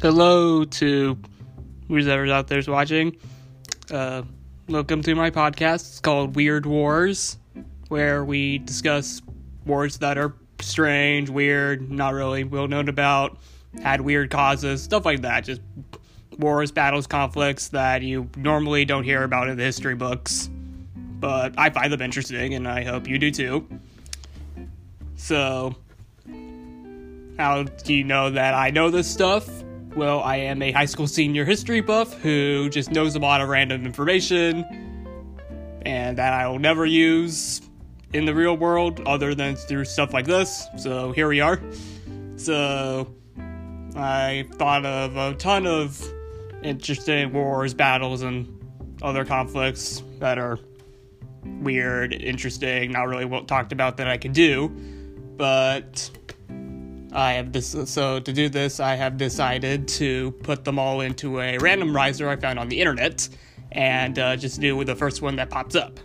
hello to whoever's out there's watching. Uh, welcome to my podcast. It's called Weird Wars, where we discuss wars that are strange, weird, not really well known about, had weird causes, stuff like that. Just wars, battles, conflicts that you normally don't hear about in the history books. But I find them interesting, and I hope you do too. So, how do you know that I know this stuff? Well, I am a high school senior history buff who just knows a lot of random information and that I will never use in the real world other than through stuff like this. So here we are. So I thought of a ton of interesting wars, battles, and other conflicts that are weird, interesting, not really well talked about that I could do. But I have this, so to do this, I have decided to put them all into a randomizer I found on the internet and uh, just do the first one that pops up.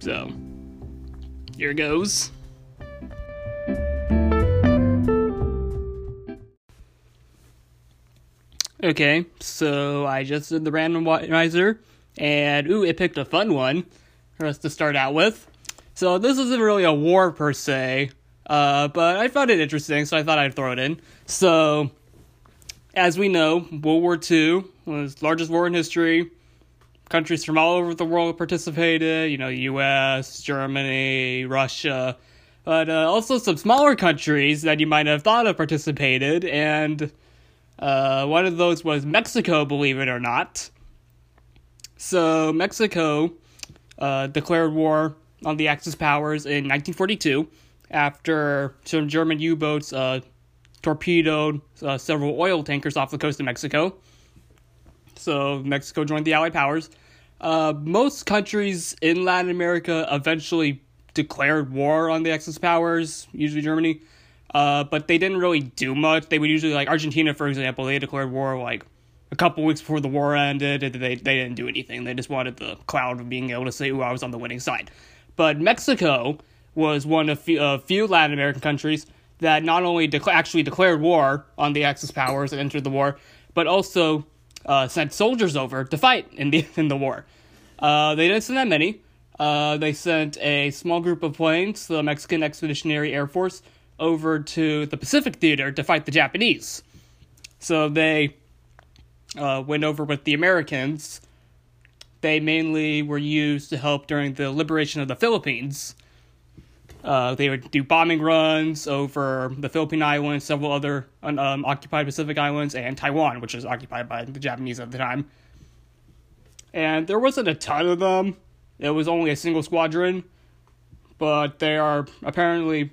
So, here goes. Okay, so I just did the randomizer, and ooh, it picked a fun one for us to start out with. So this isn't really a war per se, uh, but I found it interesting, so I thought I'd throw it in. So, as we know, World War II was the largest war in history. Countries from all over the world participated, you know, U.S., Germany, Russia, but uh, also some smaller countries that you might have thought of participated, and uh, one of those was Mexico, believe it or not. So, Mexico uh, declared war on the Axis powers in 1942 after some German U boats uh, torpedoed uh, several oil tankers off the coast of Mexico. So Mexico joined the Allied powers. Uh, most countries in Latin America eventually declared war on the Axis powers, usually Germany, uh, but they didn't really do much. They would usually, like Argentina, for example, they declared war like a couple weeks before the war ended. They, they didn't do anything. They just wanted the cloud of being able to say, "Ooh, I was on the winning side." But Mexico was one of few, few Latin American countries that not only actually declared war on the Axis powers and entered the war, but also uh, sent soldiers over to fight in the in the war. Uh, they didn't send that many. Uh, they sent a small group of planes, the Mexican Expeditionary Air Force, over to the Pacific Theater to fight the Japanese. So they uh, went over with the Americans. They mainly were used to help during the liberation of the Philippines uh, they would do bombing runs over the Philippine Islands, several other um, occupied Pacific islands, and Taiwan, which was occupied by the Japanese at the time. And there wasn't a ton of them. It was only a single squadron, but they are apparently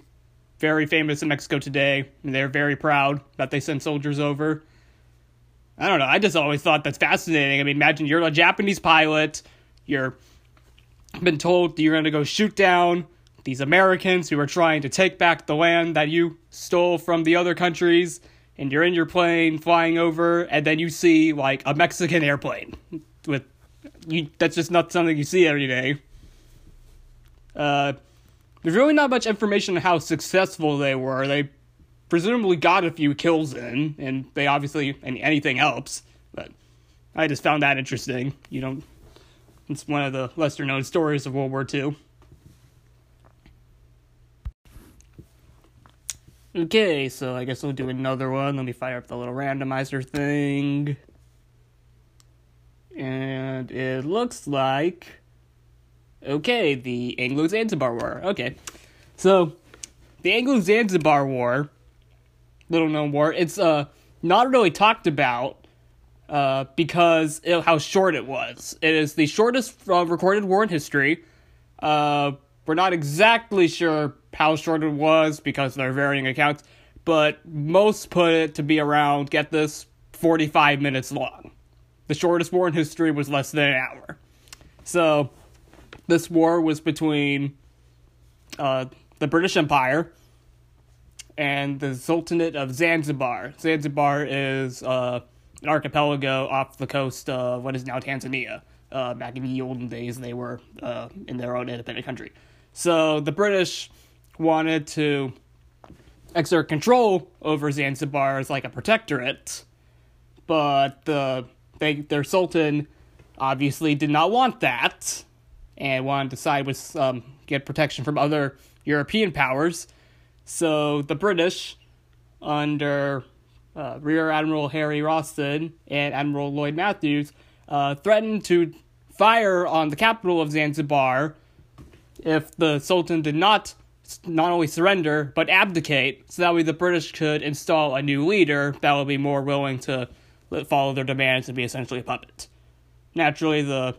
very famous in Mexico today. And they're very proud that they sent soldiers over. I don't know. I just always thought that's fascinating. I mean, imagine you're a Japanese pilot. You're been told you're going to go shoot down these Americans who are trying to take back the land that you stole from the other countries, and you're in your plane flying over, and then you see like a Mexican airplane with you. That's just not something you see every day. Uh, there's really not much information on how successful they were. They presumably got a few kills in, and they obviously and anything helps. But I just found that interesting. You don't. It's one of the lesser known stories of World War II. Okay, so I guess we'll do another one. Let me fire up the little randomizer thing. And it looks like. Okay, the Anglo Zanzibar War. Okay. So, the Anglo Zanzibar War, little known war, it's uh not really talked about uh, because of how short it was. It is the shortest uh, recorded war in history. Uh, we're not exactly sure how short it was because there are varying accounts, but most put it to be around, get this, 45 minutes long. The shortest war in history was less than an hour. So, this war was between uh, the British Empire and the Sultanate of Zanzibar. Zanzibar is uh, an archipelago off the coast of what is now Tanzania. Uh, back in the olden days, they were uh, in their own independent country. So the British wanted to exert control over Zanzibar as like a protectorate, but the they, their sultan obviously did not want that and wanted to side with um, get protection from other European powers. So the British, under uh, Rear Admiral Harry Rawson and Admiral Lloyd Mathews, uh, threatened to fire on the capital of Zanzibar if the Sultan did not not only surrender but abdicate, so that way the British could install a new leader that would be more willing to follow their demands and be essentially a puppet. Naturally, the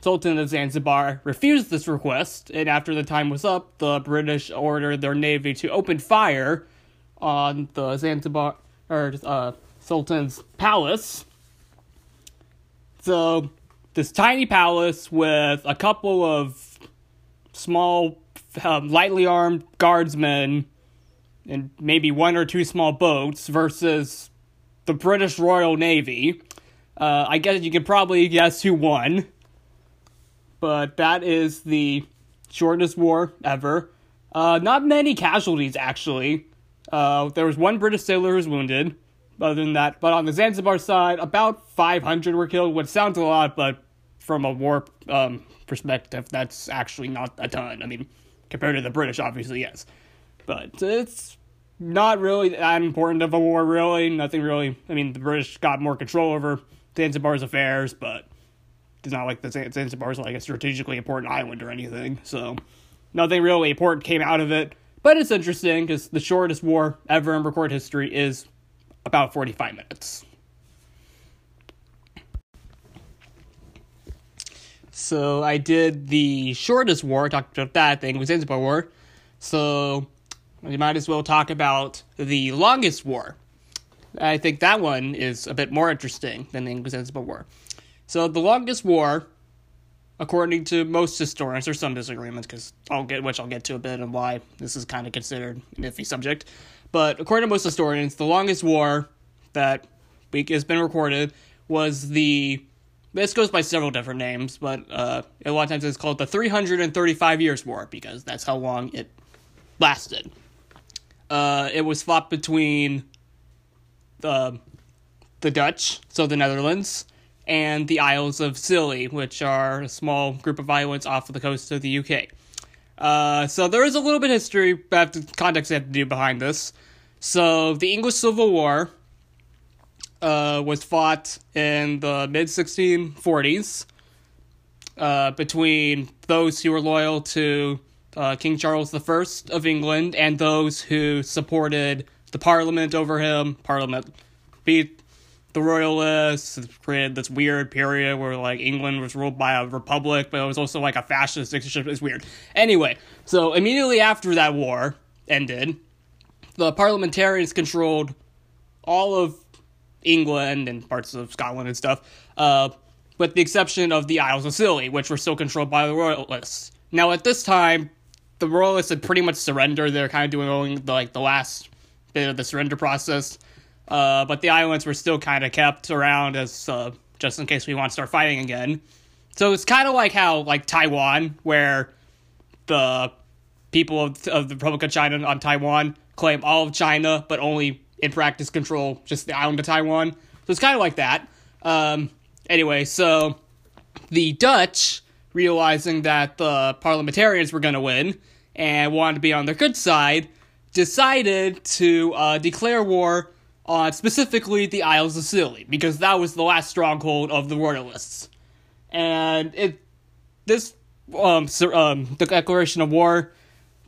Sultan of Zanzibar refused this request, and after the time was up, the British ordered their navy to open fire on the Zanzibar or uh, Sultan's palace. So, this tiny palace with a couple of small, um, lightly armed guardsmen and maybe one or two small boats versus the British Royal Navy. Uh, I guess you could probably guess who won but that is the shortest war ever. Uh, not many casualties, actually. Uh, there was one British sailor who was wounded. Other than that, but on the Zanzibar side, about 500 were killed, which sounds a lot, but from a war um, perspective, that's actually not a ton. I mean, compared to the British, obviously, yes. But it's not really that important of a war, really. Nothing really. I mean, the British got more control over Zanzibar's affairs, but it's not like the Zanzibar is like a strategically important island or anything, so nothing really important came out of it. But it's interesting because the shortest war ever in recorded history is about 45 minutes. So I did the shortest war, talked about that thing, was Zanzibar War. So we might as well talk about the longest war. I think that one is a bit more interesting than the English Zanzibar War. So the longest war, according to most historians, there's some disagreements because I'll get which I'll get to a bit and why this is kind of considered an iffy subject. But according to most historians, the longest war that has been recorded was the this goes by several different names, but uh, a lot of times it's called the 335 Years' War because that's how long it lasted. Uh, it was fought between the the Dutch, so the Netherlands, and the Isles of Scilly, which are a small group of islands off of the coast of the UK. Uh, so there is a little bit of history, but the context I have to do behind this. So the English Civil War uh, was fought in the mid 1640s uh, between those who were loyal to uh, King Charles I of England and those who supported the Parliament over him. Parliament, beat the royalists created this weird period where like England was ruled by a republic, but it was also like a fascist dictatorship. It's weird. Anyway, so immediately after that war ended, the parliamentarians controlled all of England and parts of Scotland and stuff, uh, with the exception of the Isles of Scilly, which were still controlled by the royalists. Now, at this time, the royalists had pretty much surrendered. They're kind of doing the, like the last bit of the surrender process uh, but the islands were still kind of kept around as uh, just in case we want to start fighting again. So it's kind of like how like Taiwan, where the people of, of the Republic of China on Taiwan claim all of China, but only in practice control just the island of Taiwan. So it's kind of like that. Um, anyway, so the Dutch, realizing that the parliamentarians were going to win and wanted to be on their good side, decided to uh, declare war on specifically the Isles of Scilly, because that was the last stronghold of the Royalists. And it this um, um the declaration of war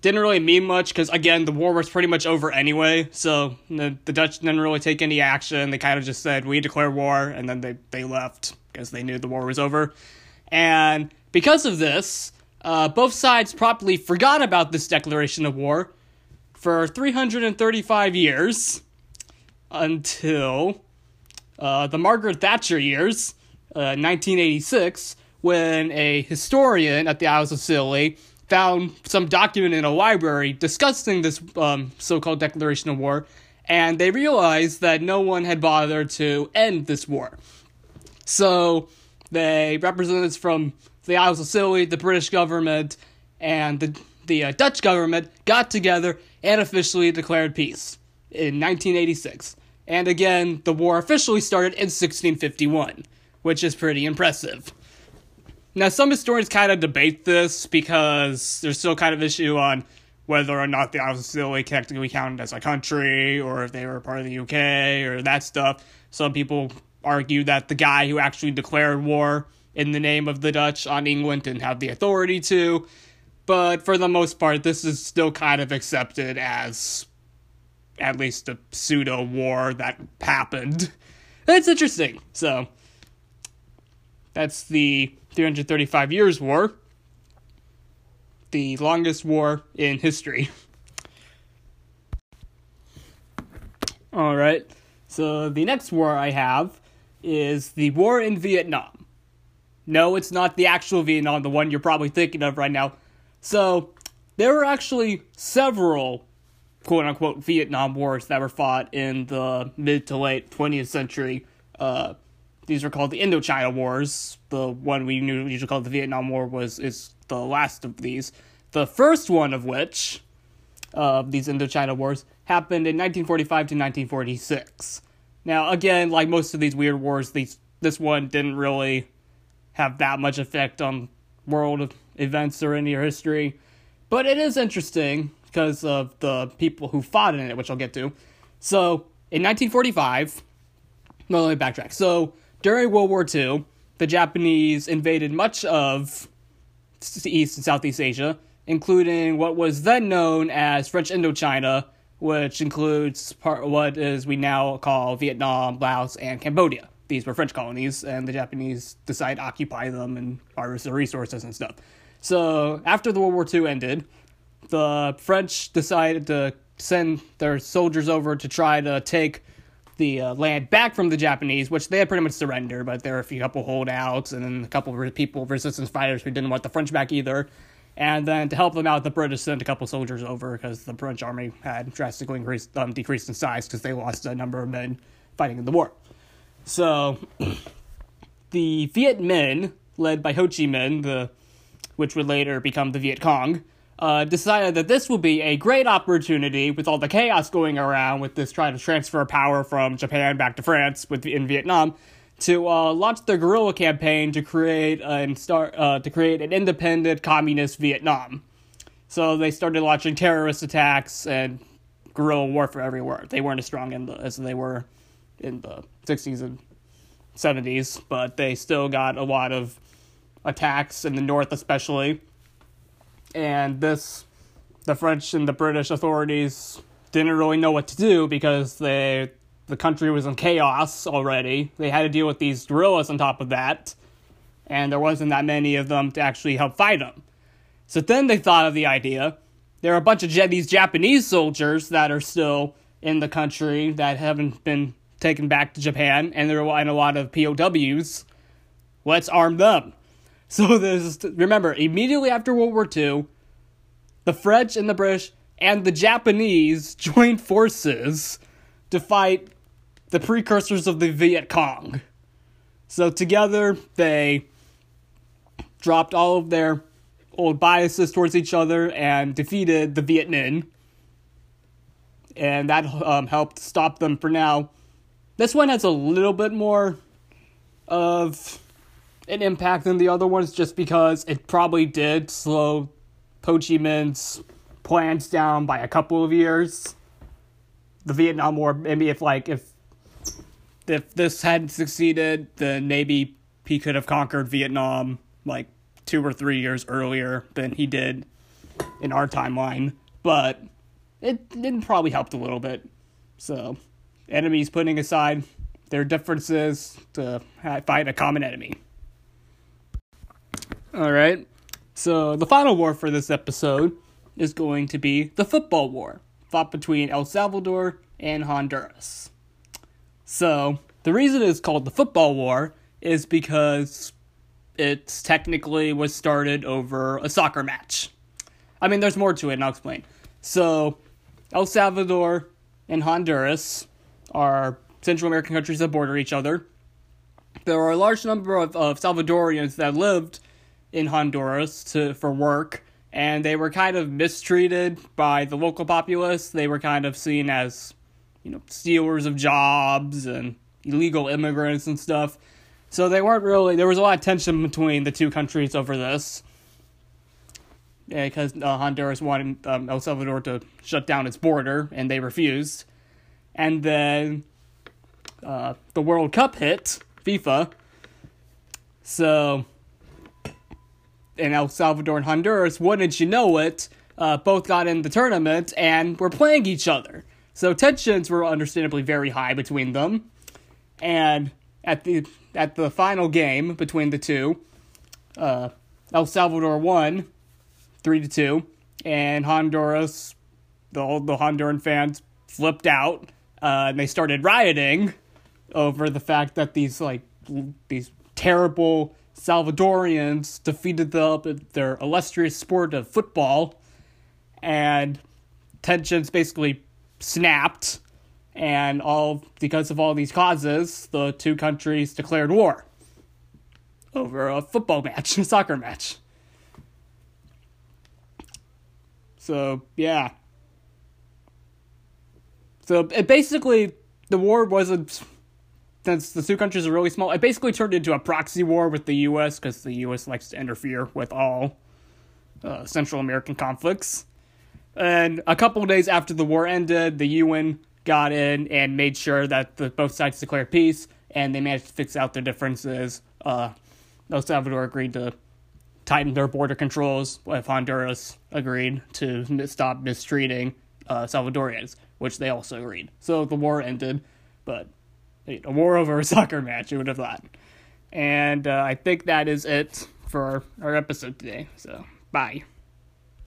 didn't really mean much because again the war was pretty much over anyway so the, the dutch didn't really take any action. They kind of just said we declare war and then they, they left because they knew the war was over. And because of this uh, both sides promptly forgot about this declaration of war for 335 years until uh, the Margaret Thatcher years, uh, 1986, when a historian at the Isles of Scilly found some document in a library discussing this um, so called declaration of war, and they realized that no one had bothered to end this war. So, the representatives from the Isles of Scilly, the British government, and the, the uh, Dutch government got together and officially declared peace in 1986 And again, the war officially started in 1651, which is pretty impressive. Now, some historians kind of debate this because there's still kind of issue on whether or not they obviously technically counted as a country or if they were part of the UK or that stuff. Some people argue that the guy who actually declared war in the name of the Dutch on England didn't have the authority to. But for the most part, this is still kind of accepted as at least a pseudo war that happened. It's interesting. So, that's the 335 Years' War, the longest war in history. Alright, so the next war I have is the war in Vietnam. No, it's not the actual Vietnam, the one you're probably thinking of right now. So, there were actually several quote unquote Vietnam wars that were fought in the mid to late 20th century. Uh, these were called the Indochina Wars. The one we usually call the Vietnam War was is the last of these. The first one of which, of uh, these Indochina Wars, happened in 1945 to 1946. Now, again, like most of these weird wars, these this one didn't really have that much effect on world events or any of history, but it is interesting because of the people who fought in it, which I'll get to. So, in 1945, no, let me backtrack. So, during World War II, the Japanese invaded much of East and Southeast Asia, including what was then known as French Indochina, which includes part what is we now call Vietnam, Laos, and Cambodia. These were French colonies, and the Japanese decided to occupy them and harvest the resources and stuff. So after the World War II ended, the French decided to send their soldiers over to try to take the uh, land back from the Japanese, which they had pretty much surrendered, but there were a few couple holdouts and then a couple of people, resistance fighters, who didn't want the French back either. And then to help them out, the British sent a couple soldiers over because the French army had drastically increased, um, decreased in size because they lost a number of men fighting in the war. So the Viet Minh, led by Ho Chi Minh, the which would later become the Viet Cong, uh, decided that this would be a great opportunity with all the chaos going around with this trying to transfer power from Japan back to France with in Vietnam to uh, launch their guerrilla campaign to create and start uh, to create an independent communist Vietnam. So they started launching terrorist attacks and guerrilla warfare everywhere. They weren't as strong in the, as they were in the 60s and 70s, but they still got a lot of attacks in the north, especially and this the French and the British authorities didn't really know what to do because they the country was in chaos already. They had to deal with these guerrillas on top of that, and there wasn't that many of them to actually help fight them. So then they thought of the idea. There are a bunch of these Japanese soldiers that are still in the country that haven't been taken back to Japan, and there are a lot of POWs. Let's arm them. So there's remember immediately after World War II, the French and the British and the Japanese joined forces to fight the precursors of the Viet Cong. So together they dropped all of their old biases towards each other and defeated the Viet Minh. And that um, helped stop them for now. This one has a little bit more of an impact than the other ones just because it probably did slow Ho Chi Minh's plans down by a couple of years. The Vietnam War, maybe if like if if this hadn't succeeded, then maybe he could have conquered Vietnam like two or three years earlier than he did in our timeline. But it didn't probably helped a little bit. So, enemies putting aside their differences to fight a common enemy. All right. So the final war for this episode is going to be the football war, fought between El Salvador and Honduras. So the reason it's called the football war is because it technically was started over a soccer match. I mean, there's more to it, and I'll explain. So, El Salvador and Honduras are Central American countries that border each other. There are a large number of, of Salvadorians that lived in Honduras to for work, and they were kind of mistreated by the local populace. They were kind of seen as you know, stealers of jobs and illegal immigrants and stuff. So they weren't really, there was a lot of tension between the two countries over this. Because uh, Honduras wanted um, El Salvador to shut down its border, and they refused. And then uh, the World Cup hit, FIFA. So, in El Salvador and Honduras, wouldn't you know it, uh, both got in the tournament and were playing each other. So tensions were understandably very high between them. And at the at the final game between the two, uh, El Salvador won three to two, and Honduras, the the Honduran fans flipped out. Uh, and they started rioting over the fact that these like these terrible Salvadorians defeated the, their illustrious sport of football, and tensions basically snapped, and all because of all these causes, the two countries declared war over a football match, a soccer match. So yeah. So it basically the war wasn't since the two countries are really small. It basically turned into a proxy war with the U.S. because the U.S. likes to interfere with all uh, Central American conflicts. And a couple days after the war ended, the UN got in and made sure that the, both sides declared peace, and they managed to fix out their differences. Uh, El Salvador agreed to tighten their border controls, if Honduras agreed to stop mistreating uh, Salvadorians, which they also agreed. So the war ended, but a war over a soccer match, you would have thought. And uh, I think that is it for our, our episode today. So, bye.